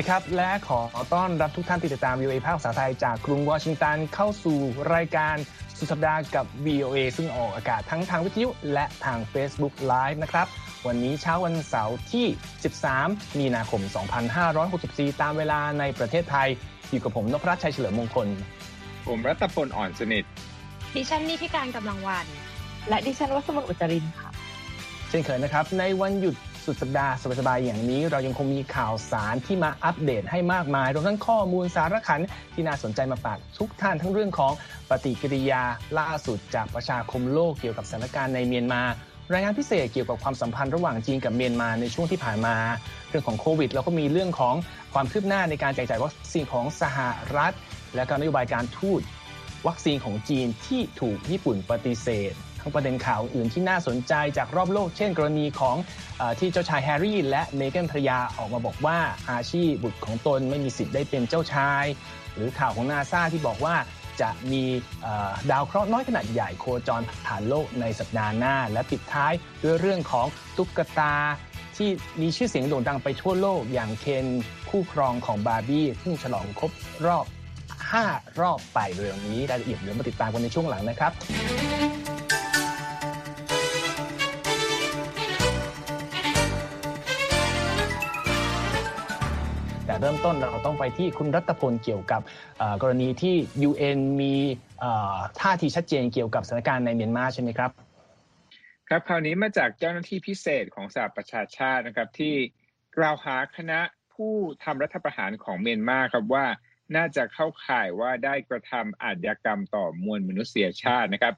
สวัสดีครับ และขอต้อนรับทุกท่านที่ติดตาม VOA ภาคภาษาไทยจากกรุงวอชิงตันเข้าสู่รายการสุดสัปดาห์กับ VOA ซึ่งออกอากาศทั้งทางวิทยุและทาง Facebook Live นะครับ วันนี้เช้าวันเสาร์ที่ 13 มีนาคม 2564 ตามเวลาในประเทศไทย อยู่กับผมนพรัชชัยเฉลิมมงคล ผมรัตพลอ่อนสนิท ดิฉันนิธิการกำลังวัน และดิฉันวัสมนอุจจรินค่ะ เช่นเคยนะครับ ในวันหยุด สุดสัปดาห์สบายๆอย่างนี้ เรายังคงมีข่าวสารที่มาอัปเดตให้มากมาย รวมทั้งข้อมูลสารคันที่น่าสนใจมาฝากทุกท่านทั้งเรื่องของปฏิกิริยาล่าสุดจากประชาคมโลกเกี่ยวกับสถานการณ์ในเมียนมา รายงานพิเศษเกี่ยวกับความสัมพันธ์ระหว่างจีนกับเมียนมาในช่วงที่ผ่านมา เรื่องของโควิดแล้วก็มีเรื่องของความคืบหน้าในการแจกจ่ายวัคซีนของสหรัฐ และก็นโยบายการทูตวัคซีนของจีนที่ถูกญี่ปุ่นปฏิเสธ ทั้งประเด็นข่าวอื่นที่น่าสนใจจากรอบโลก เช่น กรณีของอที่เจ้าชายแฮร์รี่ และเมแกนภรรยาออกมาบอกว่าอาร์ชีบุตรของตนไม่มีสิทธิ์ได้เป็นเจ้าชาย หรือข่าวของนาซาที่บอกว่าจะมีดาวเคราะห์น้อยขนาดใหญ่โคจรผ่านโลกในสัปดาห์หน้า และปิดท้ายด้วยเรื่องของตุ๊กตาที่มีชื่อเสียงโด่งดังไปทั่วโลกอย่างเคนคู่ครองของบาร์บี้เพิ่งฉลองครบรอบ 5 รอบไปเรื่องนี้รายละเอียดเดี๋ยวมาติดตามกันในช่วงหลังนะครับ เริ่มต้นเราต้องไปที่คุณรัตพลเกี่ยวกับกรณีที่ UN มีท่าทีชัดเจนเกี่ยวกับสถานการณ์ในเมียนมาใช่ไหมครับครับคราวนี้มาจากเจ้าหน้าที่พิเศษของสหประชาชาตินะครับที่กล่าวหาคณะผู้ทำรัฐประหารของเมียนมาครับว่าน่าจะเข้าข่ายว่าได้กระทำอาชญากรรมต่อมวลมนุษยชาตินะครับ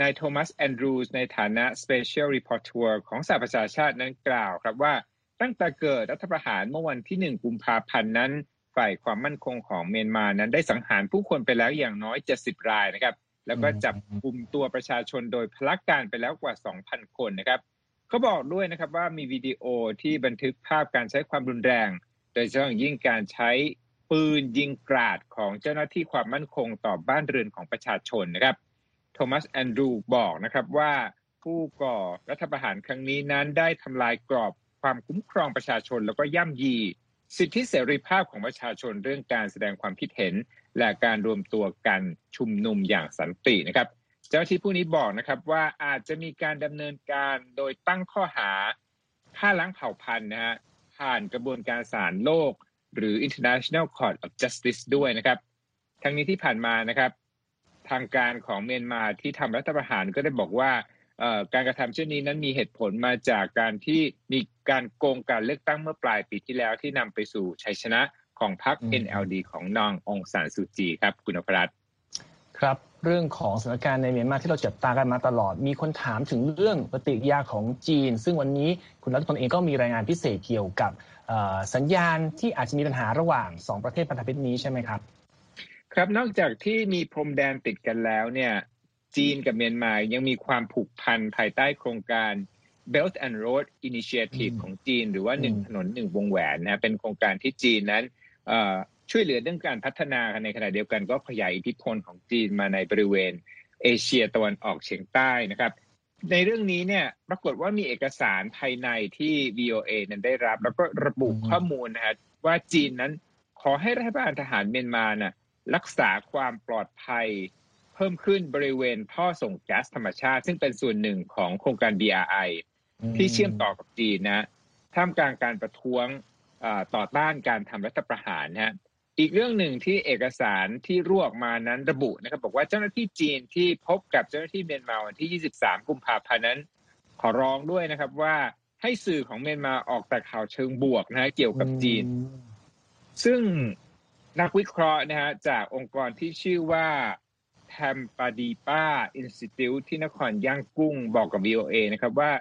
นายโทมัสแอนดรูสในฐานะ Special Reporter ของสหประชาชาตินั้นกล่าวครับว่า ตั้งแต่เกิดรัฐประหารเมื่อวันที่ 1 กุมภาพันธ์นั้น ฝ่ายความมั่นคงของเมียนมานั้นได้สังหารผู้คนไปแล้วอย่างน้อย 70 รายนะครับ แล้วก็จับกลุ่มตัวประชาชนโดยพลักการไปแล้วกว่า 2,000 คนนะครับเขาบอกด้วยนะครับว่ามีวิดีโอที่บันทึกภาพการใช้ความรุนแรง โดยเฉพาะอย่างยิ่งการใช้ปืนยิงกราดของเจ้าหน้าที่ความมั่นคงต่อบ้านเรือนของประชาชนนะครับ โทมัสแอนดรูบอกนะครับว่าผู้ก่อรัฐประหารครั้งนี้นั้นได้ทำลายกรอบ ความคุ้มครองประชาชน แล้วก็ย่ำยี สิทธิเสรีภาพของประชาชนเรื่องการแสดงความคิดเห็น และการรวมตัวกันชุมนุมอย่างสันตินะครับ เจ้าที่ผู้นี้บอกนะครับว่าอาจจะมีการดำเนินการโดยตั้งข้อหาฆ่าล้างเผ่าพันธุ์นะฮะผ่านกระบวนการศาลโลก หรือ International Court of Justice ด้วยนะครับ ทั้งนี้ที่ผ่านมานะครับ ทางการของเมียนมาที่ทำรัฐประหารก็ได้บอกว่า การกระทำเช่นนี้นั้นมีเหตุผลมาจากการที่มีการโกงการเลือกตั้งเมื่อปลายปีที่แล้วที่นำไปสู่ชัยชนะของพรรคอืม NLD ของนางองซานซูจีครับคุณอภรัตน์ครับเรื่องของสถานการณ์ในเมียนมาที่เราจับตากันมาตลอด มีคนถามถึงเรื่องปฏิกิริยาของจีน ซึ่งวันนี้คุณรัตพลเองก็มีรายงานพิเศษเกี่ยวกับเอ่อสัญญาณที่อาจจะมีปัญหาระหว่าง 2 ประเทศพันธมิตรนี้ใช่ไหมครับ ครับนอกจากที่มีพรมแดนติดกันแล้วเนี่ย จีนกับเมียนมายังมีความผูกพันภายใต้โครงการ Belt and Road Initiative อืมของจีน หรือว่าหนึ่งอืมถนนหนึ่งวงแหวนนะเป็นโครงการที่จีนนั้นเอ่อช่วยเหลือเรื่องการพัฒนาในขณะเดียวกันก็ขยายอิทธิพลของจีนมาในบริเวณเอเชียตะวันออกเฉียงใต้นะครับในเรื่องนี้เนี่ยปรากฏว่ามีเอกสารภายในที่ VOA นั้นได้รับ แล้วก็ระบุอืมข้อมูลนะฮะว่าจีนนั้นขอให้รัฐบาลทหารเมียนมาน่ะรักษาความปลอดภัยเพิ่มขึ้นบริเวณท่อส่งแก๊สธรรมชาติ ซึ่งเป็นส่วนหนึ่งของโครงการ BRI ที่เชื่อมต่อกับจีนนะท่ามกลางการประท้วงเอ่อต่อต้านการทำรัฐประหารนะฮะอีกเรื่องหนึ่งที่เอกสารที่รั่วออกมานั้นระบุนะครับ บอกว่าเจ้าหน้าที่จีนที่พบกับเจ้าหน้าที่เมียนมาวันที่ 23 กุมภาพันธ์นั้น ขอร้องด้วยนะครับว่าให้สื่อของเมียนมาออกแต่ข่าวเชิงบวกนะฮะเกี่ยวกับจีน ซึ่งนักวิเคราะห์นะฮะจากองค์กรที่ชื่อว่า t a m p a d i p a Institute ที่นครย่างกุ้งบอกกับ VOA นะครับว่า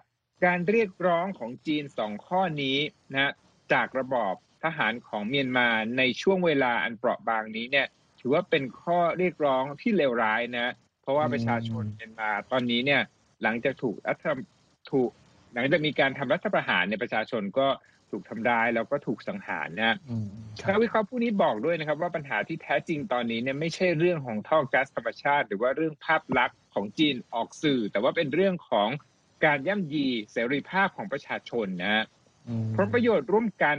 การเรียกร้องของจีนสองข้อนี้นะจากระบอบทหารของเมียนมาในช่วงเวลาอันเปราะบางนี้เนี่ย ถือว่าเป็นข้อเรียกร้องที่เลวร้ายนะ เพราะว่าประชาชนเมียนมาตอนนี้เนี่ย หลังจากถูกรัฐถูกหลังจากมีการทำรัฐประหารในประชาชนก็ ถูกทำร้ายแล้วก็ถูกสังหารนะอืมคนัรับกวิเคราะห์ผู้นี้บอกด้วยนะครับ ว่าปัญหาที่แท้จริงตอนนี้เนี่ยไม่ใช่เรื่องของท่อแก๊สธรรมชาติ หรือว่าเรื่องภาพลักษณ์ของจีนออกสื่อ แต่ว่าเป็นเรื่องของการย่ำยีเสรีภาพของประชาชนนะฮะอืมผลประโยชน์ร่วมกัน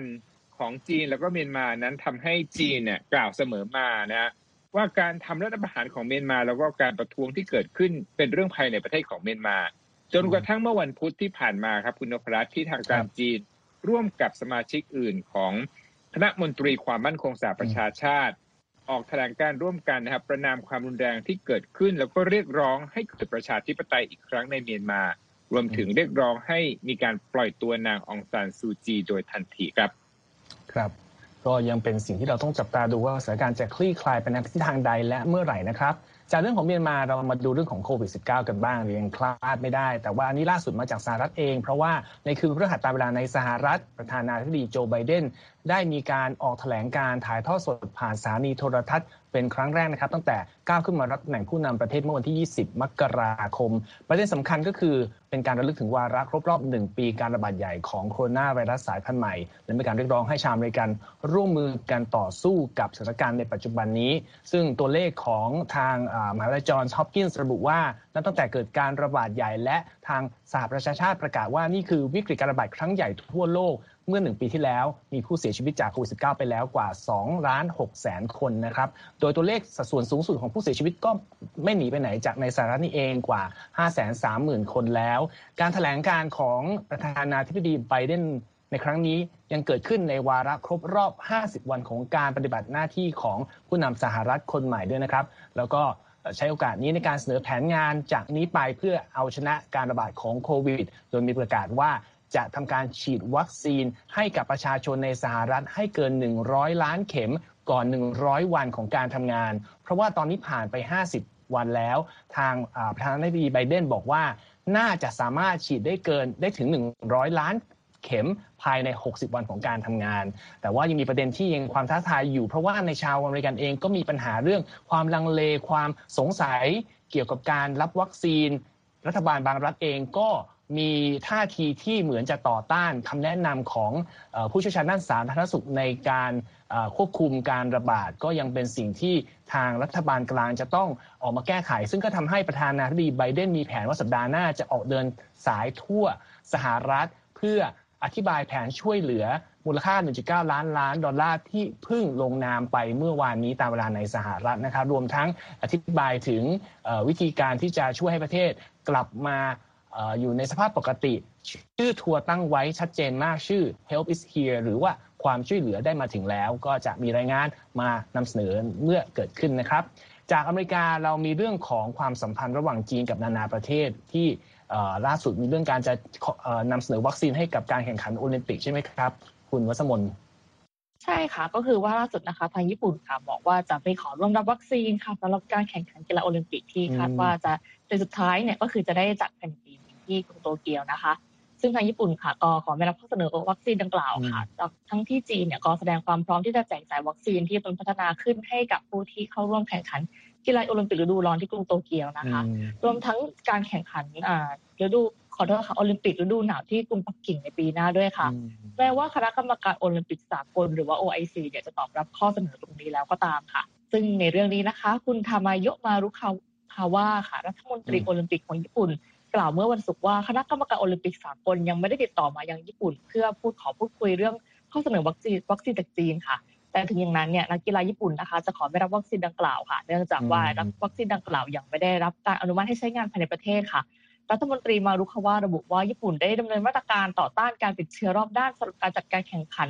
ขของจีนแล้วก็เมียนมานั้นทำให้จีนเนี่ยกล่าวเสมอมานะว่าการทำรัฐประหารของเมียนมา แล้วก็การประท้วงที่เกิดขึ้นเป็นเรื่องภายในประเทศของเมียนมา จนกระทั่งเมื่อวันพุธที่ผ่านมาครับคุณนพรัตน์ที่ทางการจีน ร่วมกับสมาชิกอื่นของคณะมนตรีความมั่นคงสหประชาชาติ ออกแถลงการร่วมกันนะครับประนามความรุนแรงที่เกิดขึ้น แล้วก็เรียกร้องให้เกิดประชาธิปไตยอีกครั้งในเมียนมา รวมถึงเรียกร้องให้มีการปล่อยตัวนางองซานซูจีโดยทันทีครับ ครับก็ยังเป็นสิ่งที่เราต้องจับตาดูว่าสถานการณ์จะคลี่คลายไปในทิศทางใดและเมื่อไหร่นะครับ จากเรื่องของเมียนมาเรามาดูเรื่องของโควิด -19 กันบ้างยังคลาดไม่ได้ แต่ว่าอันนี้ล่าสุดมาจากสหรัฐเอง เพราะว่าในคืนพฤหัสตามเวลาในสหรัฐประธานาธิบดีโจไบเดนได้มีการออกแถลงการถ่ายทอดสดผ่านสถานีโทรทัศน์เป็นครั้งแรกนะครับตั้งแต่ก้าวขึ้นมารับตำแหน่งผู้นำประเทศเมื่อวันที่ 20 มกราคม ประเด็นสำคัญก็คือเป็นการระลึกถึงวาระครบรอบ 1 ปีการระบาดใหญ่ของโคโรนาไวรัสสายพันธุ์ใหม่ และเป็นการเรียกร้องให้ชาวอเมริกัน ร่วมมือกันต่อสู้กับสถานการณ์ในปัจจุบันนี้ ซึ่งตัวเลขของทางมหาวิทยาลัยจอห์นส์ฮอปกินส์ระบุว่านับตั้งแต่เกิดการระบาดใหญ่และทางสหประชาชาติประกาศว่านี่คือวิกฤตการระบาดครั้งใหญ่ทั่วโลก เมื่อหนึ่งปีที่แล้ว มีผู้เสียชีวิตจากโควิด -19 ไปแล้วกว่า2ล้าน6แสนคนนะครับ โดยตัวเลขสัดส่วนสูงสุดของผู้เสียชีวิตก็ไม่หนีไปไหนจากในสหรัฐนี่เองกว่า 5 3 0 0 0 0 คนแล้ว การถแถลงการของประธานาธิบดีไบเดนในครั้งนี้ยังเกิดขึ้นในวาระครบรอบ 50 วันของการปฏิบัติหน้าที่ของผู้นำสหรัฐคนใหม่ด้วยนะครับ แล้วก็ใช้โอกาสนี้ในการเสนอแผนงานจากนี้ไปเพื่อเอาชนะการระบาดของโควิด โดยมีประกาศว่า จะทำการฉีดวัคซีนให้กับประชาชนในสหรัฐให้เกิน 100 ล้านเข็มก่อน 100 วันของการทำงาน เพราะว่าตอนนี้ผ่านไป 50 วันแล้ว ทางประธานาธิบดีไบเดนบอกว่า น่าจะสามารถฉีดได้เกินได้ถึง 100 ล้านเข็มภายใน 60 วันของการทำงาน แต่ว่ายังมีประเด็นที่ยังความท้าทายอยู่ เพราะว่าในชาวอเมริกันเองก็มีปัญหาเรื่องความลังเลความสงสัยเกี่ยวกับการรับวัคซีน รัฐบาลบางรัฐเองก็ มีท่าทีที่เหมือนจะต่อต้านคำแนะนำของผู้เชี่ยวชาญด้านสาธารณสุขในการควบคุมการระบาดก็ยังเป็นสิ่งที่ทางรัฐบาลกลางจะต้องออกมาแก้ไข ซึ่งก็ทำให้ประธานาธิบดีไบเดนมีแผนว่าสัปดาห์หน้าจะออกเดินสายทั่วสหรัฐ เพื่ออธิบายแผนช่วยเหลือมูลค่า 1.9 ล้านล้านดอลลาร์ที่เพิ่งลงนามไปเมื่อวานนี้ตามเวลาในสหรัฐนะครับรวมทั้งอธิบายถึงวิธีการที่จะช่วยให้ประเทศกลับมา อยู่ในสภาพปกติ ชื่อทัวร์ตั้งไว้ชัดเจนมากชื่อ help is here หรือว่าความช่วยเหลือได้มาถึงแล้ว ก็จะมีรายงานมานำเสนอเมื่อเกิดขึ้นนะครับ จากอเมริกาเรามีเรื่องของความสัมพันธ์ระหว่างจีนกับนานาประเทศที่ล่าสุดมีเรื่องการจะนำเสนอวัคซีนให้กับการแข่งขันโอลิมปิกใช่ไหมครับ คุณวัสมนใช่ค่ะ ก็คือว่าล่าสุดนะคะทางญี่ปุ่นค่ะบอกว่าจะไปขอร่วมรับวัคซีนค่ะสำหรับการแข่งขันกีฬาโอลิมปิกที่คาดว่าจะในสุดท้ายเนี่ยก็คือจะได้จัดภายในปี ที่กรุงโตเกียวนะคะ ซึ่งทางญี่ปุ่นค่ะก็ขอไม่รับข้อเสนอวัคซีนดังกล่าวค่ะทั้งที่จีนเนี่ยก็แสดงความพร้อมที่จะแจกจ่ายวัคซีนที่เป็นพัฒนาขึ้นให้กับผู้ที่เข้าร่วมแข่งขันกีฬาโอลิมปิกฤดูร้อนที่กรุงโตเกียวนะคะ รวมทั้งการแข่งขันฤดูขอโทษค่ะโอลิมปิกฤดูหนาวที่กรุงปักกิ่งในปีหน้าด้วยค่ะแม้ว่าคณะกรรมการโอลิมปิกสากลหรือว่า OIC เนี่ยจะตอบรับข้อเสนอตรงนี้แล้วก็ตามค่ะ ซึ่งในเรื่องนี้นะคะ คุณทามายะมารุคาคาว่าค่ะรัฐมนตรีโอลิมปิกของญี่ปุ่น กล่าวเมื่อวันศุกร์ว่าคณะกรรมการโอลิมปิกสากลยังไม่ได้ติดต่อมายังญี่ปุ่น เพื่อพูดขอพูดคุยเรื่องข้อเสนอวัคซีนวัคซีนจากจีนค่ะ แต่ถึงอย่างนั้นเนี่ยนักกีฬาญี่ปุ่นนะคะจะขอไม่รับวัคซีนดังกล่าวค่ะ เนื่องจากว่ารับวัคซีนดังกล่าวยังไม่ได้รับการอนุมัติให้ใช้งานภายในประเทศค่ะรัฐมนตรีมารุคาวาระบุว่าญี่ปุ่นได้ดำเนินมาตรการต่อต้านการติดเชื้อรอบด้านสำหรับการจัดการแข่งขัน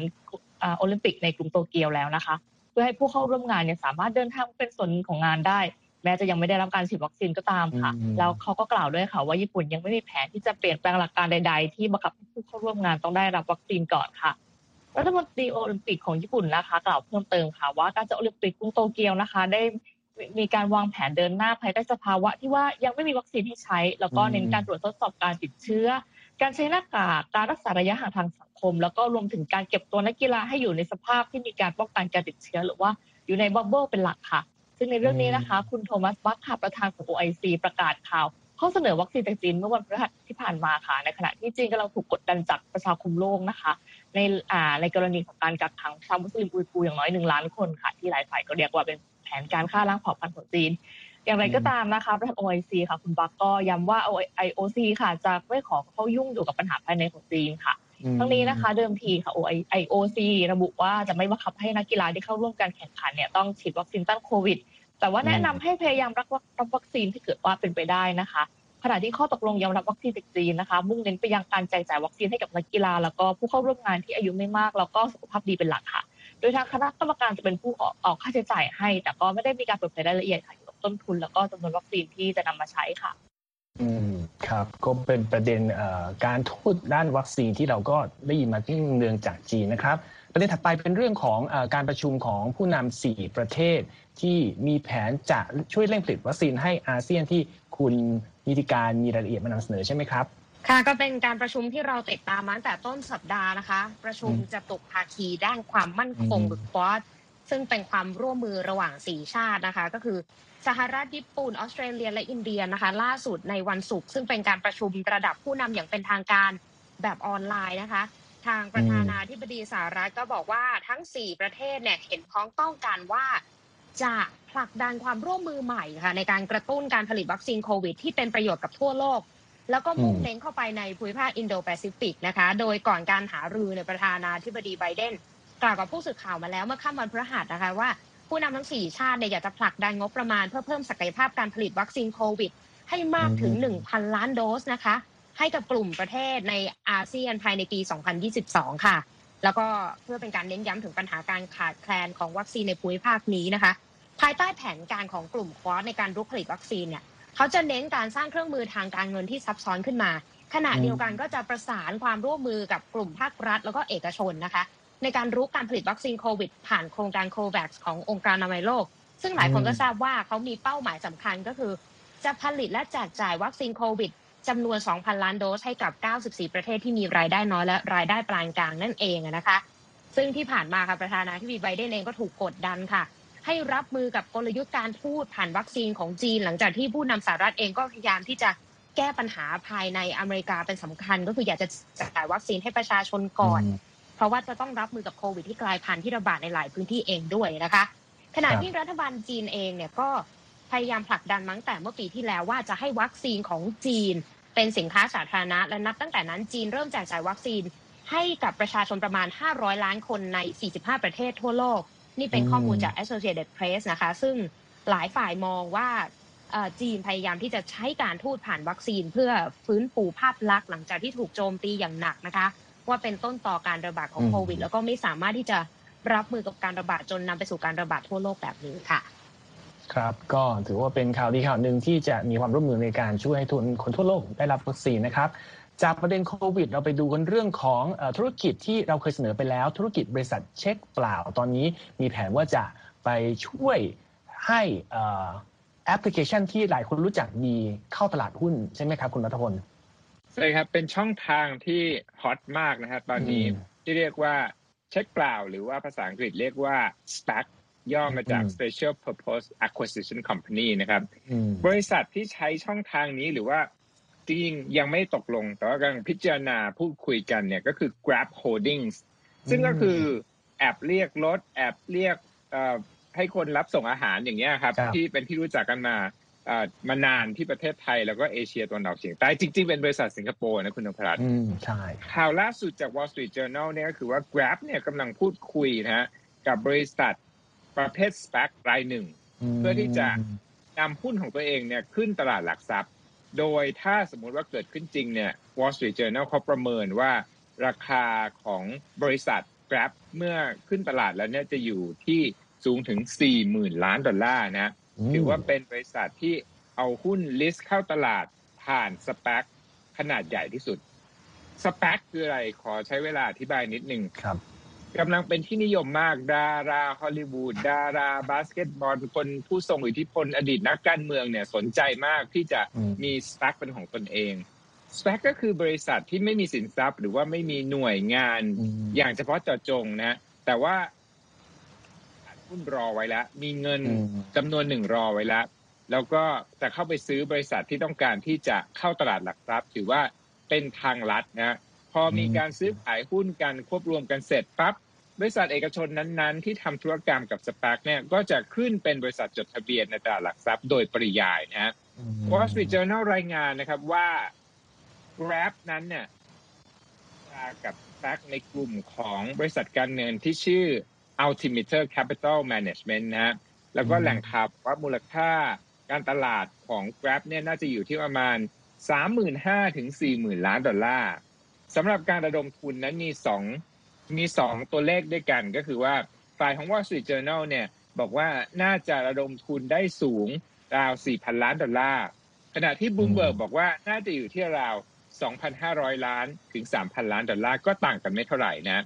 โอลิมปิกในกรุงโตเกียวแล้วนะคะ เพื่อให้ผู้เข้าร่วมงานเนี่ยสามารถเดินทางเป็นส่วนของงานได้ แม้จะยังไม่ได้รับการฉีดวัคซีนก็ตามค่ะ แล้วเขาก็กล่าวด้วยค่ะว่าญี่ปุ่นยังไม่มีแผนที่จะเปลี่ยนแปลงหลักการใด ๆ ที่บังคับให้ผู้เข้าร่วมงานต้องได้รับวัคซีนก่อนค่ะรัฐมนตรีโอลิมปิกของญี่ปุ่นนะคะ กล่าวเพิ่มเติมค่ะว่าการจะโอลิมปิกกรุงโตเกียวนะคะ ได้มีการวางแผนเดินหน้าภายใต้สภาวะที่ว่ายังไม่มีวัคซีนให้ใช้ แล้วก็เน้นการตรวจทดสอบการติดเชื้อ การใช้หน้ากากการรักษาระยะห่างทางสังคม แล้วก็รวมถึงการเก็บตัวนักกีฬาให้อยู่ในสภาพที่มีการป้องกันการติดเชื้อ หรือว่าอยู่ใน bubble เป็นหลักค่ะ ซึ่งในเรื่องนี้นะคะ คุณโทมัสบัคค่ะประธานของ IOC ประกาศข่าวข้อเสนอวัคซีนจากจีนเมื่อวันพฤหัสที่ผ่านมาค่ะ ในขณะที่จีนกำลังถูกกดดันจากประชาคมโลกนะคะ ในอ่าในกรณีของการกักขังชาวมุสลิมอุยกูร์อย่างน้อยหนึ่งล้านคนค่ะ ที่หลายฝ่ายก็เรียกว่าเป็นแผนการฆ่าล้างเผ่าพันธุ์ของจีน อย่างไรก็ตามนะคะประธาน OIC ค่ะ คุณบัคก็ย้ำว่า IOC ค่ะจะไม่ขอเข้ายุ่งอยู่กับปัญหาภายในของจีนค่ะ ทั้งนี้นะคะ เดิมทีค่ะ IOC ระบุว่าจะไม่บังคับให้นักกีฬาที่เข้าร่วมการแข่งขันเนี่ยต้องฉีดวัคซีนต้านโควิด แต่ว่าแนะนำให้พยายามรับรับวัคซีนที่เกิดว่าเป็นไปได้นะคะขณะที่ข้อตกลงยอมรับวัคซีนจากจีนนะคะ มุ่งเน้นไปยังการแจกจ่ายวัคซีนให้กับนักกีฬา แล้วก็ผู้เข้าร่วมงานที่อายุไม่มาก แล้วก็สุขภาพดีเป็นหลักค่ะ โดยทางคณะกรรมการจะเป็นผู้ออกออกค่าใช้จ่ายให้ แต่ก็ไม่ได้มีการเปิดเผยรายละเอียดค่ะเกี่ยวกับต้นทุน แล้วก็จำนวนวัคซีนที่จะนำมาใช้ค่ะ อืมครับก็เป็นประเด็นการทูตด้านวัคซีนที่เราก็ได้ยินมาที่เนืองจากจีนนะครับ ประเด็นถัดไปเป็นเรื่องของอการประชุมของผู้นำสี่ประเทศ ที่มีแผนจะช่วยเร่งผลิตวัคซีนให้อาเซียนที่คุณนิติการมีรายละเอียดมานำเสนอใช่ไหมครับค่ะก็เป็นการประชุมที่เราติดตามมาตั้งแต่ต้นสัปดาห์นะคะ ประชุมจะตกภาคีด้านความมั่นคงหรือ q u a ซึ่งเป็นความร่วมมือระหว่างสี่ชาตินะคะ ก็คือสหรัฐญี่ปุ่นออสเตรเลียและอินเดียนะคะ ล่าสุดในวันศุกร์ซึ่งเป็นการประชุมระดับผู้นำอย่างเป็นทางการแบบออนไลน์นะคะ ทางประธานาธิบดีสหรัฐก็บอกว่าทั้ง 4 ประเทศเนี่ยเห็นพ้องต้องกันว่าจะผลักดันความร่วมมือใหม่ค่ะในการกระตุ้นการผลิตวัคซีนโควิด ที่เป็นประโยชน์กับทั่วโลก แล้วก็มุ่งอืมเน้นเข้าไปในภูมิภาคอินโดแปซิฟิกนะคะ โดยก่อนการหารือในยประธานาธิบดีไบเดน กล่าวกับผู้สื่อข่าวมาแล้วเมื่อค่ำวันพฤหัสนะคะว่า ผู้นำทั้ง4ชาติเนี่ยอยากจะผลักดันงบประมาณเพื่อเพิ่มศักยภาพการผลิตวัคซีนโควิด ให้มากถึง 1,000 ล้านโดสนะคะ ให้กับกลุ่มประเทศในอาเซียนภายในปี 2022 ค่ะ แล้วก็เพื่อเป็นการเน้นย้ำถึงปัญหาการขาดแคลนของวัคซีนในภูมิภาคนี้นะคะ ภายใต้แผนการของกลุ่มควอดในการรุกผลิตวัคซีนเนี่ยเขาจะเน้นการสร้างเครื่องมือทางการเงินที่ซับซ้อนขึ้นมาขณะเดียวกันก็จะประสานความร่วมมือกับกลุ่มภาครัฐแล้วก็เอกชนนะคะ ในการรุกการผลิตวัคซีนโควิด ผ่านโครงการโควัคขององค์การอนามัยโลก ซึ่งหลายคนก็ทราบว่าเขามีเป้าหมายสำคัญก็คือ จะผลิตและแจกจ่ายวัคซีนโควิดจำนวน 2,000 ล้านโดสให้กับ 94 ประเทศที่มีรายได้น้อยและรายได้ปานกลางนั่นเองนะคะ ซึ่งที่ผ่านมาค่ะประธานาธิบดีไบเดนเองก็ถูกกดดันค่ะ ให้รับมือกับกลยุทธ์การทูตผ่านวัคซีนของจีน หลังจากที่ผู้นำสหรัฐเองก็พยายามที่จะแก้ปัญหาภายในอเมริกาเป็นสำคัญ ก็คืออยากจะจ่ายวัคซีนให้ประชาชนก่อน เพราะว่าจะต้องรับมือกับโควิดที่กลายพันธุ์ที่ระบาดในหลายพื้นที่เองด้วยนะคะ ขณะครับที่รัฐบาลจีนเองเนี่ยก็พยายามผลักดันมาตั้งแต่เมื่อปีที่แล้วว่าจะให้วัคซีนของจีน เป็นสินค้าสาธารณะและนับตั้งแต่นั้นจีนเริ่มแจกจ่ายวัคซีนให้กับประชาชนประมาณ 500 ล้านคนใน 45 ประเทศทั่วโลก นี่เป็นข้อมูลจาก Associated Press นะคะ ซึ่งหลายฝ่ายมองว่าเอ่อจีนพยายามที่จะใช้การทูตผ่านวัคซีน เพื่อฟื้นฟูภาพลักษณ์หลังจากที่ถูกโจมตีอย่างหนักนะคะ ว่าเป็นต้นต่อการระบาดของอืมโควิด แล้วก็ไม่สามารถที่จะรับมือกับการระบาดจนนำไปสู่การระบาดทั่วโลกแบบนี้ค่ะ ครับก็ถือว่าเป็นข่าวดีข่าวหนึ่งที่จะมีความร่วมมือในการช่วยให้ทุนคนทั่วโลกได้รับวัคซีนนะครับ จากประเด็นโควิด เราไปดูกันเรื่องของเออธุรกิจที่เราเคยเสนอไปแล้ว ธุรกิจบริษัทเช็คเปล่าตอนนี้มีแผนว่าจะไปช่วยให้เอ่อแอปพลิเคชันที่หลายคนรู้จักดีเข้าตลาดหุ้นใช่ไหมครับคุณรัฐพล ใช่ครับ เป็นช่องทางที่ฮอตมากนะครับตอนนี้อืมที่เรียกว่าเช็คเปล่าหรือว่าภาษาอังกฤษเรียกว่า SPAC ย่อมาจากอืม Special Purpose Acquisition Company นะครับอืมบริษัทที่ใช้ช่องทางนี้หรือว่าจริงๆยังไม่ตกลง แต่ว่ากำลังพิจารณาพูดคุยกันเนี่ยก็คือ Grab Holdings ซึ่งก็คือแอบเรียกรถแอบเรียกเอ่อให้คนรับส่งอาหารอย่างเงี้ยครับครับที่เป็นที่รู้จักกันมาเอ่อ มานานที่ประเทศไทยแล้วก็เอเชียตะวันออกเฉียงใต้จริง ๆ เป็นบริษัทสิงคโปร์นะคุณนพรัตน์อืมใช่ข่าวล่าสุดจาก Wall Street Journal เนี่ยก็คือว่า Grab เนี่ยกำลังพูดคุยนะฮะกับบริษัทประเภท SPAC รายหนึ่ง เพื่อที่จะนำหุ้นของตัวเองเนี่ยขึ้นตลาดหลักทรัพย์ โดยถ้าสมมุติว่าเกิดขึ้นจริงเนี่ย Wall Street Journal เขาประเมินว่าราคาของบริษัท Grab เมื่อขึ้นตลาดแล้วเนี่ยจะอยู่ที่สูงถึง 40,000 ล้านดอลลาร์นะม ถือว่าเป็นบริษัทที่เอาหุ้น list เข้าตลาดผ่านสป a c ขนาดใหญ่ที่สุดสป a c คืออะไรขอใช้เวลาอธิบายนิดนึงครับกำลังเป็นที่นิยมมากดาราฮอลลีวูดดาราบาสเกตบอลคนผู้ทรงอิทธิพลอดีตนักการเมืองเนี่ยสนใจมากที่จะอืมมี SPAC เป็นของตนเองส p ั c ก็คือบริษัทที่ไม่มีสินทรัพย์ หรือว่าไม่มีหน่วยงานอืมอย่างเฉพาะเจาะจงนะ แต่ว่า หุ้นรอไว้แล้ว มีเงินอืมจำนวนหนึ่งรอไว้แล้ว แล้วก็จะเข้าไปซื้อบริษัทที่ต้องการที่จะเข้าตลาดหลักทรัพย์ ถือว่าเป็นทางลัดนะพอมีการซื้อขายหุ้นกันควบรวมกันเสร็จปั๊บบริษัทเอกชนนั้นๆ ที่ทำธุรกรรมกับสปาร์กเนี่ยก็จะขึ้นเป็นบริษัทจดทะเบียนในตลาดหลักทรัพย์โดยปริยายนะฮะอืม Wall Street Journal รายงานนะครับว่า Grab นั้นเนี่ยจากับแฟกในกลุ่มของบริษัทการเงินที่ชื่อ Altimeter Capital Management นะฮะแล้วก็แหล่งข่าวว่ามูลค่าการตลาดของ Grab เนี่ยน่าจะอยู่ที่ประมาณ 35,000ถึง40,000 ล้านดอลลาร์สำหรับการระดมทุนนั้นมีสองมีสองตัวเลขด้วยกันก็คือว่าฝ่ายของ Wall Street Journal เนี่ยบอกว่าน่าจะระดมทุนได้สูงราว 4,000 ล้านดอลลาร์ ขณะที่บลูมเบิร์กบอกว่าน่าจะอยู่ที่ราว 2,500 ล้านถึง 3,000 ล้านดอลลาร์ก็ต่างกันไม่เท่าไหร่นะครับ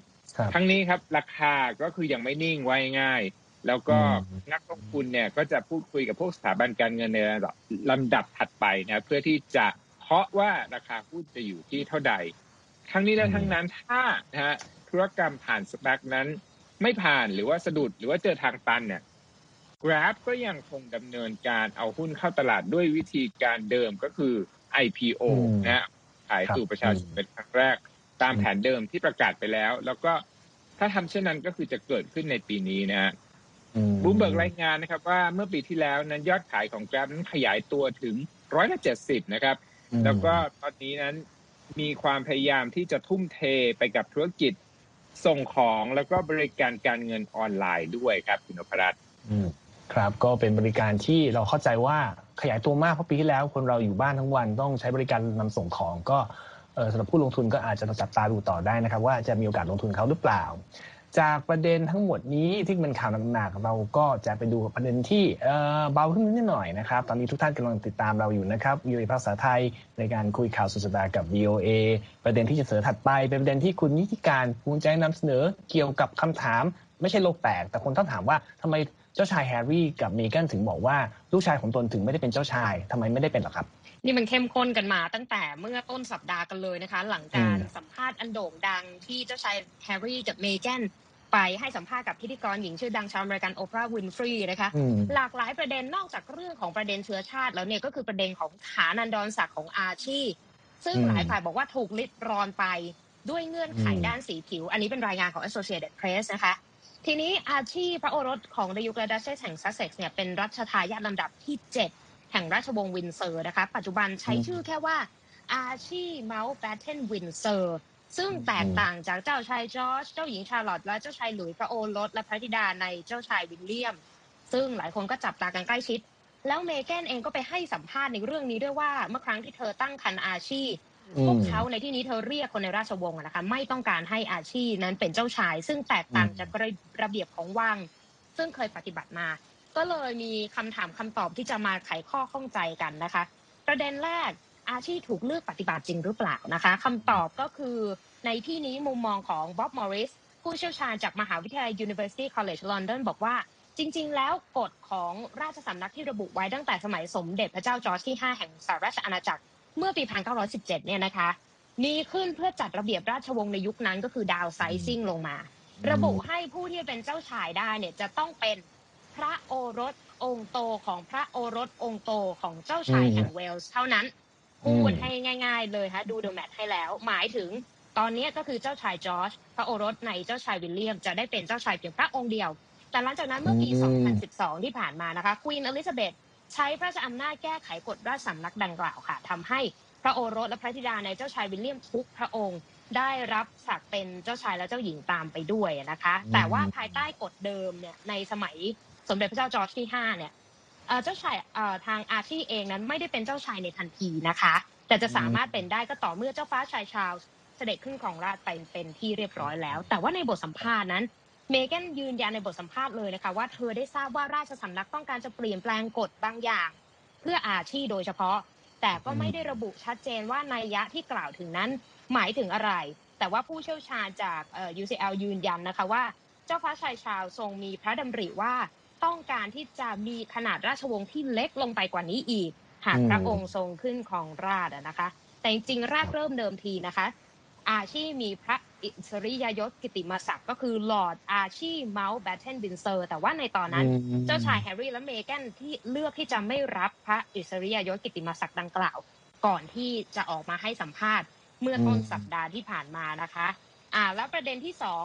ทั้งนี้ครับราคาก็คือยังไม่นิ่งว่าง่าย แล้วก็อืมนักลงทุนเนี่ยก็จะพูดคุยกับพวกสถาบันการเงินในระดับลำดับถัดไปนะเพื่อที่จะเคาะว่าราคาหุ้นจะอยู่ที่เท่าใด ทั้งนี้และทั้งนั้นถ้านะฮะธุรกรรมผ่านสแปกนั้น ไม่ผ่านหรือว่าสะดุดหรือว่าเจอทางตันเนี่ย Grab ก็ยังคงดำเนินการเอาหุ้นเข้าตลาดด้วยวิธีการเดิมก็คือ IPO อืมนะฮะขายสู่ประชาชนเป็นครั้งแรก ตามแผนเดิมที่ประกาศไปแล้ว แล้วก็ถ้าทำเช่นนั้นก็คือจะเกิดขึ้นในปีนี้นะฮะอืมบูมเบิร์กรายงานนะครับ ว่าเมื่อปีที่แล้วนั้นยอดขายของ Grab นั้นขยายตัวถึงร้อยละเจ็ดสิบนะครับอืมแล้วก็ตอนนี้นั้นมีความพยายามที่จะทุ่มเทไปกับธุรกิจส่งของแล้วก็บริการการเงินออนไลน์ด้วยครับคุณนพรัตน์อืมครับก็เป็นบริการที่เราเข้าใจว่าขยายตัวมากเพราะปีที่แล้วคนเราอยู่บ้านทั้งวันต้องใช้บริการนำส่งของก็เอ่อ สำหรับผู้ลงทุนก็อาจจะจับตาดูต่อได้นะครับ ว่าจะมีโอกาสลงทุนเขาหรือเปล่า จากประเด็นทั้งหมดนี้ที่เป็นข่าวหนักๆเราก็จะไปดูประเด็นที่เบาขึ้นนิดหน่อยนะครับ ตอนนี้ทุกท่านกำลังติดตามเราอยู่นะครับ VOA ภาษาไทยในการคุยข่าวสุดสัปดาห์กับ VOA ประเด็นที่จะเสนอถัดไปเป็นประเด็นที่คุณนิติการภูมิใจนำเสนอเกี่ยวกับคำถาม ไม่ใช่โลกแตก แต่คนต้องถามว่าทำไมเจ้าชายแฮร์รี่กับเมแกนถึงบอกว่าลูกชายของตนถึงไม่ได้เป็นเจ้าชายทำไมไม่ได้เป็นหรอครับ นี่มันเข้มข้นกันมาตั้งแต่เมื่อต้นสัปดาห์กันเลยนะคะ หลังการอืมสัมภาษณ์อันโด่งดังที่เจ้าชายแฮร์รี่กับเมแกนไปให้สัมภาษณ์กับพิธีกรหญิงชื่อดังชาวอเมริกันโอปราห์วินฟรีนะคะอืมหลากหลายประเด็นนอกจากเรื่องของประเด็นเชื้อชาติ แล้วเนี่ยก็คือประเด็นของฐานันดรศักดิ์ของอาร์ชีซึ่งอืมหลายฝ่ายบอกว่าถูกลิดรอนไปด้วยเงื่อนไขอืมด้านสีผิว อันนี้เป็นรายงานของ Associated Press นะคะ ทีนี้อาร์ชีพระโอรสของดยุกและดัชเชสแห่งซัสเซ็กซ์เนี่ยเป็นรัชทายาทลำดับที่ 7 แห่งราชวงศ์วินด์เซอร์นะคะ ปัจจุบันใช้อืมชื่อแค่ว่าอาร์ชีเมานต์แบ็ตเทนวินด์เซอร์ซึ่งแตกต่างจากเจ้าชายจอร์จเจ้าหญิงชาร์ลอตและเจ้าชายหลุยส์พระโอรสและพระธิดาในเจ้าชายวิลเลียม ซึ่งหลายคนก็จับตากันใกล้ชิด แล้วเมแกนเองก็ไปให้สัมภาษณ์ในเรื่องนี้ด้วยว่าเมื่อครั้งที่เธอตั้งครรภ์อาชีพวกเขาในที่นี้เธอเรียกคนในราชวงศ์อะนะคะไม่ต้องการให้อาชีนั้นเป็นเจ้าชาย ซึ่งแตกต่างอืมจากระระเบียบของวัง ซึ่งเคยปฏิบัติมา ก็เลยมีคำถามคำตอบที่จะมาไขข้อข้องใจกันนะคะ ประเด็นแรกอาชีพถูกเลือกปฏิบัติจริงหรือเปล่านะคะคำตอบก็คือในที่นี้มุมมองของบ๊อบมอริสผู้เชี่ยวชาญจากมหาวิทยาลัย University College London บอกว่าจริง ๆ แล้วกฎของราชสำนักที่ระบุไว้ตั้งแต่สมัยสมเด็จพระเจ้าจอร์จที่ 5 แห่งสหราชอาณาจักรเมื่อปี 1917 เนี่ยนะคะ มีขึ้นเพื่อจัดระเบียบราชวงศ์ในยุคนั้นก็คือดาวไซซิ่งลงมา ระบุให้ผู้ที่เป็นเจ้าชายได้เนี่ยจะต้องเป็น พระโอรสองค์โตของพระโอรสองค์โตของเจ้าชายอืมแห่งเวลส์เท่านั้นอืมพูดให้ง่าย ๆ เลยฮะ do the math ให้แล้ว หมายถึงตอนนี้ก็คือเจ้าชายจอร์จพระโอรสในเจ้าชายวิลเลียมจะได้เป็นเจ้าชายเพียงพระองค์เดียว แต่หลังจากนั้นเมื่อปีอืม2012 ที่ผ่านมานะคะควีนอลิซาเบธใช้พระราชอำนาจแก้ไขกฎราชสำนักดังกล่าวค่ะทำให้พระโอรสและพระธิดาในเจ้าชายวิลเลียมทุกพระองค์ได้รับศักดิ์เป็นเจ้าชายและเจ้าหญิงตามไปด้วยนะคะอืมแต่ว่าภายใต้กฎเดิมเนี่ยในสมัย สมเด็จพระเจ้าจอร์จที่5เนี่ยเจ้าชายทางอาชีเองนั้นไม่ได้เป็นเจ้าชายในทันทีนะคะ แต่จะสามารถเป็นได้ก็ต่อเมื่อเจ้าฟ้าชายชาร์ลส์เสด็จขึ้นของราชไปเป็นที่เรียบร้อยแล้ว แต่ว่าในบทสัมภาษณ์นั้นเมแกนยืนยันในบทสัมภาษณ์เลยนะคะว่าเธอได้ทราบว่าราชสำนักต้องการจะเปลี่ยนแปลงกฎบางอย่าง เพื่ออาชีโดยเฉพาะ แต่ก็ไม่ได้ระบุชัดเจนว่านัยยะที่กล่าวถึงนั้นหมายถึงอะไร แต่ว่าผู้เชี่ยวชาญจาก UCL ยืนยันนะคะว่า เจ้าฟ้าชายชาร์ลส์ทรงมีพระดำริว่า ต้องการที่จะมีขนาดราชวงศ์ที่เล็กลงไปกว่านี้อีก หากอืมพระองค์ทรงขึ้นครองราชย์อะนะคะ แต่จริงๆแรกเริ่มเดิมทีนะคะ อาร์ชีมีพระอิสริยยศกิติมศักดิ์ก็คือลอร์ดอาร์ชีเมานต์แบ็ตเทนวินด์เซอร์แต่ว่าในตอนนั้นอืมเจ้าชายแฮร์รี่และเมแกนที่เลือกที่จะไม่รับพระอิสริยยศกิติมศักดิ์ดังกล่าว ก่อนที่จะออกมาให้สัมภาษณ์เมื่อต้นอืมสัปดาห์ที่ผ่านมานะคะ อ่า แล้วประเด็นที่สอง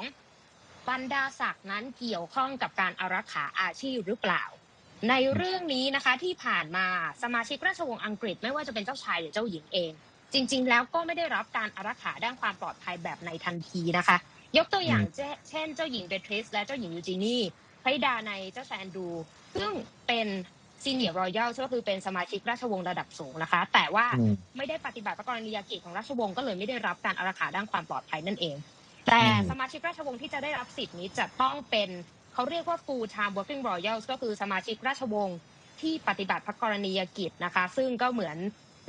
บรรดาศักดิ์นั้นเกี่ยวข้องกับการอารักขาอาชีพหรือเปล่า ในเรื่องนี้นะคะที่ผ่านมาสมาชิกราชวงศ์อังกฤษไม่ว่าจะเป็นเจ้าชายหรือเจ้าหญิงเอง จริง ๆ แล้วก็ไม่ได้รับการอารักขาด้านความปลอดภัยแบบในทันทีนะคะ ยกตัวอย่างเช่น เจ้าหญิงเบทริสและเจ้าหญิงยูจีนี่พระธิดาในเจ้าชายแอนดรูซึ่งเป็นซีเนียร์รอยัลก็คือเป็นสมาชิกราชวงศ์ระดับสูงนะคะ แต่ว่าไม่ได้ปฏิบัติพระกรณียกิจของราชวงศ์ก็เลยไม่ได้รับการอารักขาด้านความปลอดภัยนั่นเอง แต่สมาชิกราชวงศ์ที่จะได้รับสิทธิ์นี้จะต้องเป็นเขาเรียกว่า full time working royals ก็คือสมาชิกราชวงศ์ที่ปฏิบัติพระกรณียกิจนะคะ ซึ่งก็เหมือน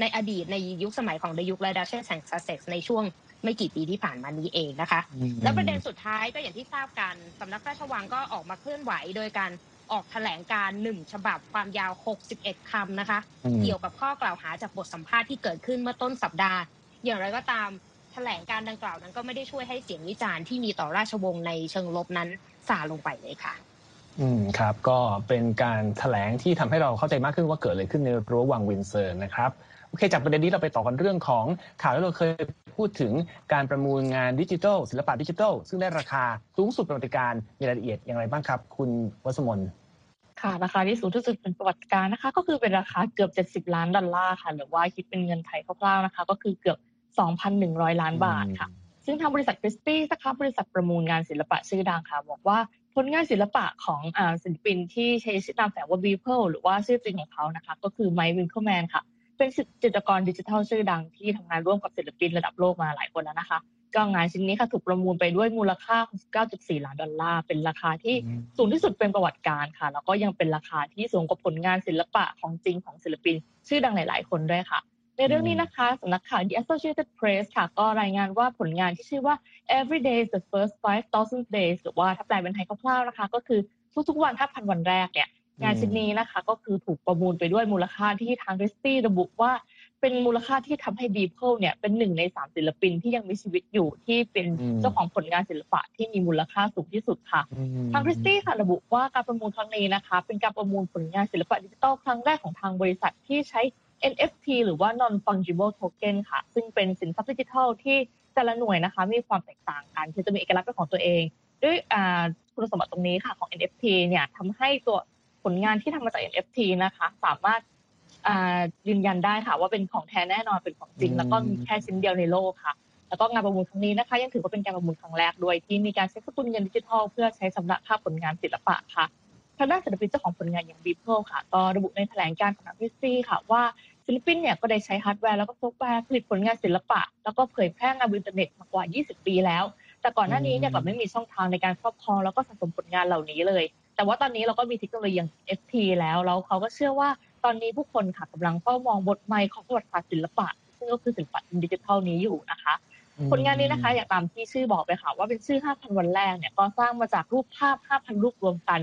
ในอดีตในยุคสมัยของเดยุคและดัชเชสแห่งซัสเซ็กซ์ในช่วงไม่กี่ปีที่ผ่านมานี้เองนะคะ แล้วประเด็นสุดท้ายก็อย่างที่ทราบกันสำนักพระราชวังก็ออกมาเคลื่อนไหวโดยการออกแถลงการณ์หนึ่งฉบับความยาว 61 คำนะคะ เกี่ยวกับข้อกล่าวหาจากบทสัมภาษณ์ที่เกิดขึ้นเมื่อต้นสัปดาห์ อย่างไรก็ตาม แถลงการณ์ดังกล่าวนั้นก็ไม่ได้ช่วยให้เสียงวิจารณ์ที่มีต่อราชวงศ์ในเชิงลบนั้นซาลงไปเลยค่ะ อืมครับ ก็เป็นการแถลงที่ทำให้เราเข้าใจมากขึ้นว่าเกิดอะไรขึ้นในรั้ววังวินด์เซอร์นะครับโอเคจากประเด็นนี้เราไปต่อกันเรื่องของข่าวที่เราเคยพูดถึงการประมูลงานดิจิทัลศิลปะดิจิทัล ซึ่งได้ราคาสูงสุดประวัติการมีรายละเอียดอย่างไรบ้างครับ คุณวัสมนค่ะราคาที่สูงที่สุดเป็นประวัติการนะคะ ก็คือเป็นราคาเกือบ 70 ล้านดอลลาร์ค่ะ หรือว่าคิดเป็นเงินไทยคร่าวๆนะคะ ก็คือเกือบ 2,100 ล้านบาทค่ะ ซึ่งทางบริษัทคริสตี้นะคะบริษัทประมูลงานศิลปะชื่อดังค่ะ บอกว่าผลงานศิลปะของอ่าศิลปินที่ใช้ชื่อนามแฝงว่าบีเพิลหรือว่าชื่อจริงของเขานะคะ ก็คือไมค์วินเคิลแมนค่ะ เป็นจิตรกรดิจิทัลชื่อดังที่ทำงานร่วมกับศิลปินระดับโลกมาหลายคนแล้วนะคะก็งานชิ้นนี้ค่ะถูกประมูลไปด้วยมูลค่า9.4 ล้านดอลลาร์ เป็นราคาที่สูงที่สุดเป็นประวัติการค่ะ แล้วก็ยังเป็นราคาที่สูงกว่าผลงานศิลปะของจริงของศิลปิน ชื่อดังหลาย ๆ คนด้วยค่ะ ในเรื่องนี้นะคะสำนักข่าว The Associated Press ค่ะ ก็รายงานว่าผลงานที่ชื่อว่า Every Day is the First 5,000 Days หรือว่าถ้าแปลเป็นไทยคร่าวๆนะคะ ก็คือทุกๆวัน 5,000 วันแรกเนี่ยงานชิ้นนี้นะคะ ก็คือถูกประมูลไปด้วยมูลค่าที่ทางคริสตี้ระบุว่าเป็นมูลค่าที่ทำให้บีเพิลเนี่ยเป็นหนึ่งในสามศิลปินที่ยังมีชีวิตอยู่ที่เป็นเจ้าของผลงานศิลปะที่มีมูลค่าสูงที่สุดค่ะ ทางคริสตี้ค่ะระบุว่าการประมูลครั้งนี้นะคะ เป็นการประมูลผลงานศิลปะดิจิทัลครั้งแรกของทางบริษัทที่ใช้ NFT หรือว่า non fungible token ค่ะ ซึ่งเป็นสินทรัพย์ดิจิทัลที่แต่ละหน่วยนะคะ มีความแตกต่างกันคือจะมีเอกลักษณ์เป็นของตัวเอง ด้วยคุณสมบัติตรงนี้ค่ะของ NFT เนี่ยทำให้ตัวผลงานที่ทำมาจาก NFT นะคะ สามารถยืนยันได้ค่ะ ว่าเป็นของแท้แน่นอนเป็นของจริง แล้วก็มีแค่ชิ้นเดียวในโลกค่ะ แล้วก็งานประมูลครั้งนี้นะคะ ยังถือว่าเป็นการประมูลครั้งแรกด้วยที่มีการใช้สกุลเงินดิจิทัล เพื่อใช้สำหรับภาพผลงานศิลปะค่ะ ทางด้านศิลปินเจ้าของผลงานอย่างบีเพิลค่ะ ก็ระบุในแถลงการณ์ของทางคริสตี้ค่ะว่าศิลปินเนี่ยก็ได้ใช้ฮาร์ดแวร์แล้วก็ซอฟต์แวร์ผลิตผลงานศิลปะ แล้วก็เผยแพร่งานบนอินเทอร์เน็ตมากว่า 20 ปีแล้ว แต่ก่อนหน้านี้เนี่ยกลับไม่มีช่องทางในการครอบครองแล้วก็สะสมผลงานเหล่านี้เลย แต่ว่าตอนนี้เราก็มีเทคโนโลยีอย่าง FT แล้วแล้วเขาก็เชื่อว่าตอนนี้ผู้คนค่ะกำลังเฝ้ามองบทใหม่ของประวัติศาสตร์ศิลปะ ซึ่งก็คือศิลปะดิจิทัลนี้อยู่นะคะผลงานนี้นะคะ อย่างตามที่ชื่อบอกไปค่ะ ว่าเป็นชื่อ 5,000 วันแรกเนี่ยก็สร้างมาจากรูปภาพ 5,000 รูปรวมกัน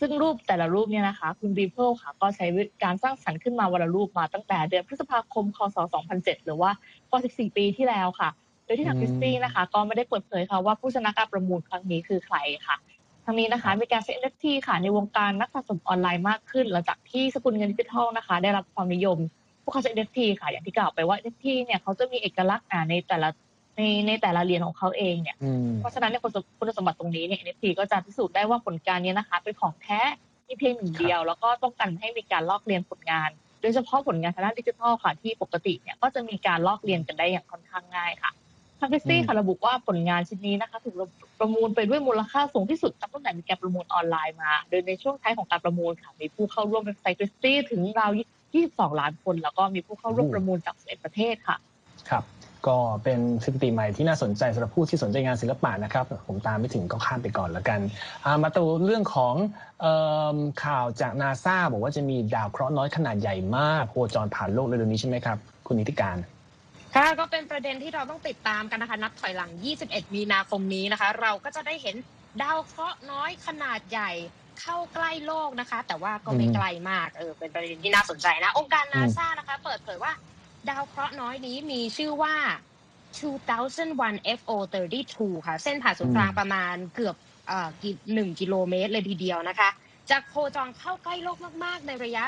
ซึ่งรูปแต่ละรูปเนี่ยนะคะ คุณบีเพิลค่ะ ก็ใช้การสร้างสรรค์ขึ้นมาวันละรูปมาตั้งแต่เดือนพฤษภาคม คศ 2007 หรือว่ากว่า14 ปีที่แล้วค่ะ โดยที่ทางคริสตี้นะคะ ก็ไม่ได้เปิดเผยค่ะว่าผู้ชนะการประมูลครั้งนี้คือใครค่ะทั้งนี้นะคะมีการใช้ NFT ค่ะในวงการนักสะสมออนไลน์มากขึ้น หลังจากที่สกุลเงินดิจิทัลนะคะ ได้รับความนิยมผู้ค้าใช้ NFT ค่ะอย่างที่กล่าวไปว่า NFT เนี่ยเขาจะมีเอกลักษณ์ในแต่ละ ในในแต่ละเหรียญของเขาเองเนี่ย เพราะฉะนั้นเนี่ยคุณสมบัติตรงนี้เนี่ย NFT ก็จะพิสูจน์ได้ว่าผลการนี้นะคะ เป็นของแท้มีเพียงหนึ่งเดียว แล้วก็ต้องการให้มีการลอกเลียนผลงาน โดยเฉพาะผลงานทางด้านดิจิทัลค่ะที่ปกติเนี่ยก็จะมีการลอกเลียนกันได้อย่างค่อนข้างง่ายค่ะทางคริสตี้ค่ะระบุว่าผลงานชิ้นนี้นะคะ ถูกประมูลไปด้วยมูลค่าสูงที่สุดตั้งแต่มีการประมูลออนไลน์มา โดยในช่วงท้ายของการประมูลค่ะมีผู้เข้าร่วมเว็บไซต์คริสตี้ถึงราว 22 ล้านคน แล้วก็มีผู้เข้าร่วมประมูลจาก11ประเทศค่ะ ครับ ก็เป็นสถิติใหม่ที่น่าสนใจสำหรับผู้ที่สนใจงานศิลปะนะครับ ผมตามไม่ถึงก็ข้ามไปก่อนแล้วกันมาตัวเรื่องของข่าวจากนาซาบอกว่าจะมีดาวเคราะห์น้อยขนาดใหญ่มากโคจรผ่านโลกเร็วๆนี้ใช่ไหมครับ คุณนิติการค่ะก็เป็นประเด็นที่เราต้องติดตามกันนะคะ นับถอยหลัง 21 มีนาคมนี้นะคะ เราก็จะได้เห็นดาวเคราะห์น้อยขนาดใหญ่เข้าใกล้โลกนะคะ แต่ว่าก็ไม่ไกลมากเออเป็นประเด็นที่น่าสนใจนะ องค์การนาซานะคะ เปิดเผยว่า ดาวเคราะห์น้อยนี้มีชื่อว่า 2001 FO32 ค่ะ เส้นผ่าศูนย์กลางประมาณเกือบเอ่อหนึ่งกิโลเมตรเลยทีเดียวนะคะ จะโคจรเข้าใกล้โลกมาก ๆ ในระยะ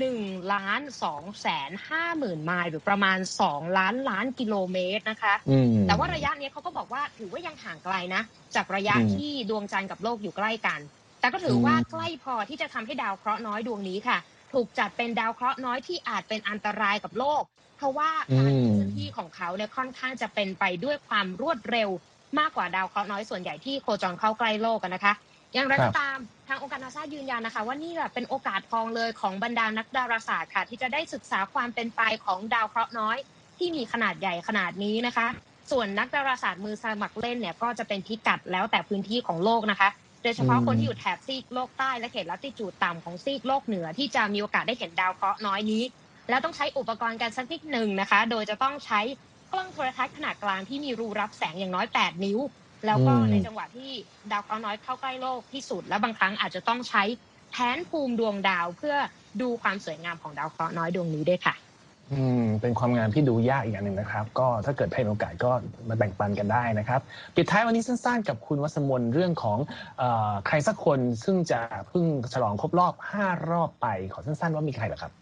1ล้าน2แสน5หมื่นไมล์หรือประมาณ2ล้านล้านกิโลเมตรนะคะ แต่ว่าระยะนี้เขาก็บอกว่าถือว่ายังห่างไกลนะ จากระยะที่ดวงจันทร์กับโลกอยู่ใกล้กัน แต่ก็ถือว่าใกล้พอที่จะทำให้ดาวเคราะห์น้อยดวงนี้ค่ะโค ถูกจัดเป็นดาวเคราะห์น้อยที่อาจเป็นอันตรายกับโลก เพราะว่าการเคลื่อนที่ของเขาเนี่ยค่อนข้างจะเป็นไปด้วยความรวดเร็ว มากกว่าดาวเคราะห์น้อยส่วนใหญ่ที่โคจรเข้าใกล้โลกนะคะ อย่างไรก็ตามทางองค์การนาซายืนยันนะคะ ว่านี่แหละเป็นโอกาสทองเลยของบรรดานักดาราศาสตร์ค่ะ ที่จะได้ศึกษาความเป็นไปของดาวเคราะห์น้อย ที่มีขนาดใหญ่ขนาดนี้นะคะ ส่วนนักดาราศาสตร์มือสมัครเล่นเนี่ยก็จะเป็นพิกัดแล้วแต่พื้นที่ของโลกนะคะ โดยเฉพาะคนที่อยู่แถบซีกโลกใต้และเขตลัติจูดต่ำของซีกโลกเหนือที่จะมีโอกาสได้เห็นดาวเคราะห์น้อยนี้ แล้วต้องใช้อุปกรณ์กันสักนิดหนึ่งนะคะ โดยจะต้องใช้กล้องโทรทัศน์ขนาดกลางที่มีรูรับแสงอย่างน้อย 8 นิ้ว แล้วก็ในจังหวะที่ดาวเคราะห์น้อยเข้าใกล้โลกที่สุด และบางครั้งอาจจะต้องใช้แผนภูมิดวงดาวเพื่อดูความสวยงามของดาวเคราะห์น้อยดวงนี้ด้วยค่ะ อืมเป็นความงามที่ดูยากอีกอย่างหนึ่งนะครับ ก็ถ้าเกิดใครมีโอกาสก็มาแบ่งปันกันได้นะครับ ปิดท้ายวันนี้สั้นๆ กับคุณวัสมนเรื่องของเออใครสักคนซึ่งจะเพิ่งฉลองครบรอบ 5 รอบไปขอสั้นๆ ว่ามีใครเหรอครับ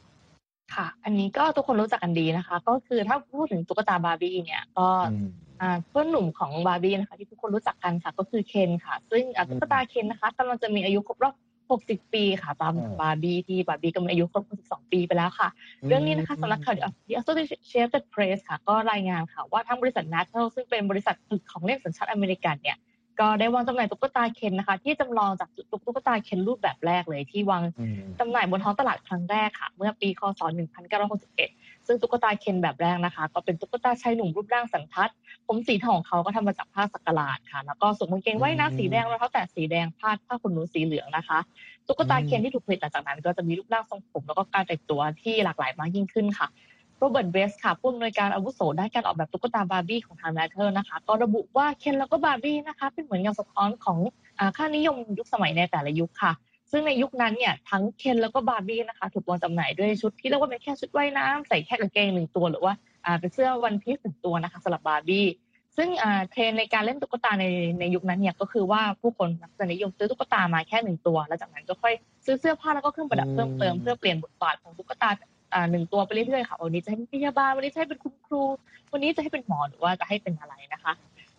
ค่ะ อันนี้ก็ทุกคนรู้จักกันดีนะคะ ก็คือถ้าพูดถึงตุ๊กตาบาร์บี้เนี่ยก็อืมอ่าเพื่อนหนุ่มของบาร์บี้นะคะ ที่ทุกคนรู้จักกันค่ะ ก็คือเคนค่ะ ซึ่งอ่าตุ๊กตาเคนนะคะกำลังจะมีอายุครบรอบ 60 ปีค่ะตามอืมบาร์บี้ที่บาร์บี้ก็มีอายุครบ62 ปีไปแล้วค่ะ เรื่องนี้นะคะสำนักข่าว The Associated Press ค่ะ ก็รายงานค่ะว่าทางบริษัท Mattel ซึ่งเป็นบริษัทผลิตของเล่นสัญชาติอเมริกันเนี่ยก็ได้วางจำหน่ายตุ๊กตาเคนนะคะ ที่จำลองจากตุ๊กตาเคนรูปแบบแรกเลยที่วางอืมจำหน่ายบนท้องตลาดครั้งแรกค่ะ เมื่อปีคศ 1961 ซึ่งตุ๊กตาเคนแบบแรกนะคะ ก็เป็นตุ๊กตาชายหนุ่มรูปร่างสันทัด ผมสีทองของเขาก็ทำมาจากผ้าสักหลาดค่ะ แล้วก็สวมกางเกงว่ายน้ำสีแดงรองเท้าแตะสีแดงผ้าผ้าขนหนูสีเหลืองนะคะ ตุ๊กตาเคนที่ถูกผลิตหลังจากนั้น ก็จะมีรูปร่างทรงผมแล้วก็การแต่งตัวที่หลากหลายมากยิ่งขึ้นค่ะโรเบิร์ตเบสค่ะผู้อำนวยการอาวุโสด้านการออกแบบตุ๊กตาบาร์บี้ของทาง Mattel นะคะ ก็ระบุว่าเคนแล้วก็บาร์บี้นะคะ เป็นเหมือนเงาสะท้อนของอ่าค่านิยมยุคสมัยในแต่ละยุคค่ะ ซึ่งในยุคนั้นเนี่ยทั้งเคนแล้วก็บาร์บี้นะคะถูกวางจำหน่ายด้วยชุดที่เรียกว่าเป็นแค่ชุดว่ายน้ำใส่แค่กางเกงหนึ่งตัวหรือว่าอ่าเป็นเสื้อ one piece หนึ่งตัวนะคะสำหรับบาร์บี้ซึ่งอ่าเทรนด์ในการเล่นตุ๊กตาในในยุคนั้นเนี่ยก็คือว่าผู้คนมักจะนิยมซื้อตุ๊กตามาแค่หนึ่งตัว แล้วจากนั้นก็ค่อยซื้อเสื้อผ้าแล้วก็เครื่องประดับเพิ่มเติมเพื่อเปลี่ยนบทบาทของตุ๊กตาอ่าหนึ่งตัวไปเรื่อยๆค่ะวันนี้จะให้เป็นพยาบาลวันนี้จะให้เป็นคุณครู วันนี้จะให้เป็นหมอหรือว่าจะให้เป็นอะไรนะคะ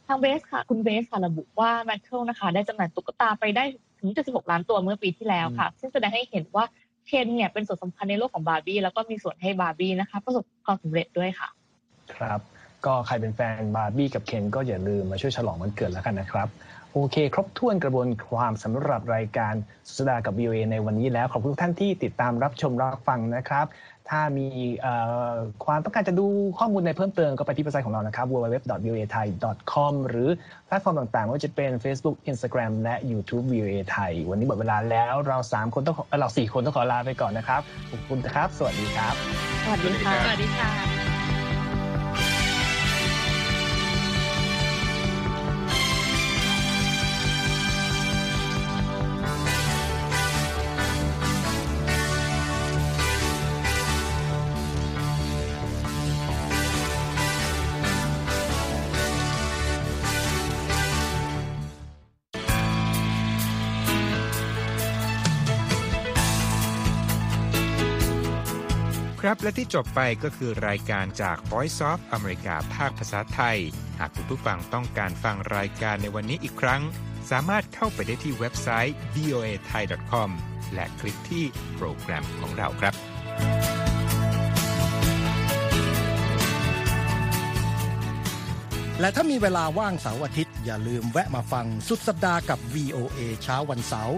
ทางเบสค่ะคุณเบสค่ะระบุว่า Mattel นะคะ ได้จำหน่ายตุ๊กตาไปได้ ถึง76ล้านตัวเมื่อปีที่แล้วค่ะ ซึ่งแสดงให้เห็นว่าเคนเนี่ยเป็นส่วนสำคัญในโลกของบาร์บี้แล้วก็มีส่วนให้บาร์บี้นะคะประสบความสำเร็จด้วยค่ะ ครับ ก็ใครเป็นแฟนบาร์บี้กับเคนก็อย่าลืมมาช่วยฉลองวันเกิดแล้วกันนะครับ โอเค ครบถ้วนกระบวนความสำหรับรายการสุดากับ VOA ในวันนี้แล้ว ขอบคุณทุกท่านที่ติดตามรับชมรับฟังนะครับ ถ้ามีเอ่อความต้องการจะดูข้อมูลในเพิ่มเติมก็ไปที่เว็บไซต์ของเรานะครับ www.voathai.com หรือแพลตฟอร์มต่างๆไม่ว่าจะเป็น Facebook Instagram และ YouTube VOA ไทยวันนี้หมดเวลาแล้วเรา 3 คนต้องขอเอ่อเรา4คนต้องขอลาไปก่อนนะครับขอบคุณครับ สวัสดีครับ สวัสดีค่ะสวัสดีค่ะ และที่จบไปก็คือรายการจาก Voice of อเมริกาภาคภาษาไทย หากคุณผู้ฟังต้องการฟังรายการในวันนี้อีกครั้ง สามารถเข้าไปได้ที่เว็บไซต์ voa thai com และคลิกที่โปรแกรมของเราครับ และถ้ามีเวลาว่างเสาร์อาทิตย์ อย่าลืมแวะมาฟังสุดสัปดาห์กับ VOA เช้าวันเสาร์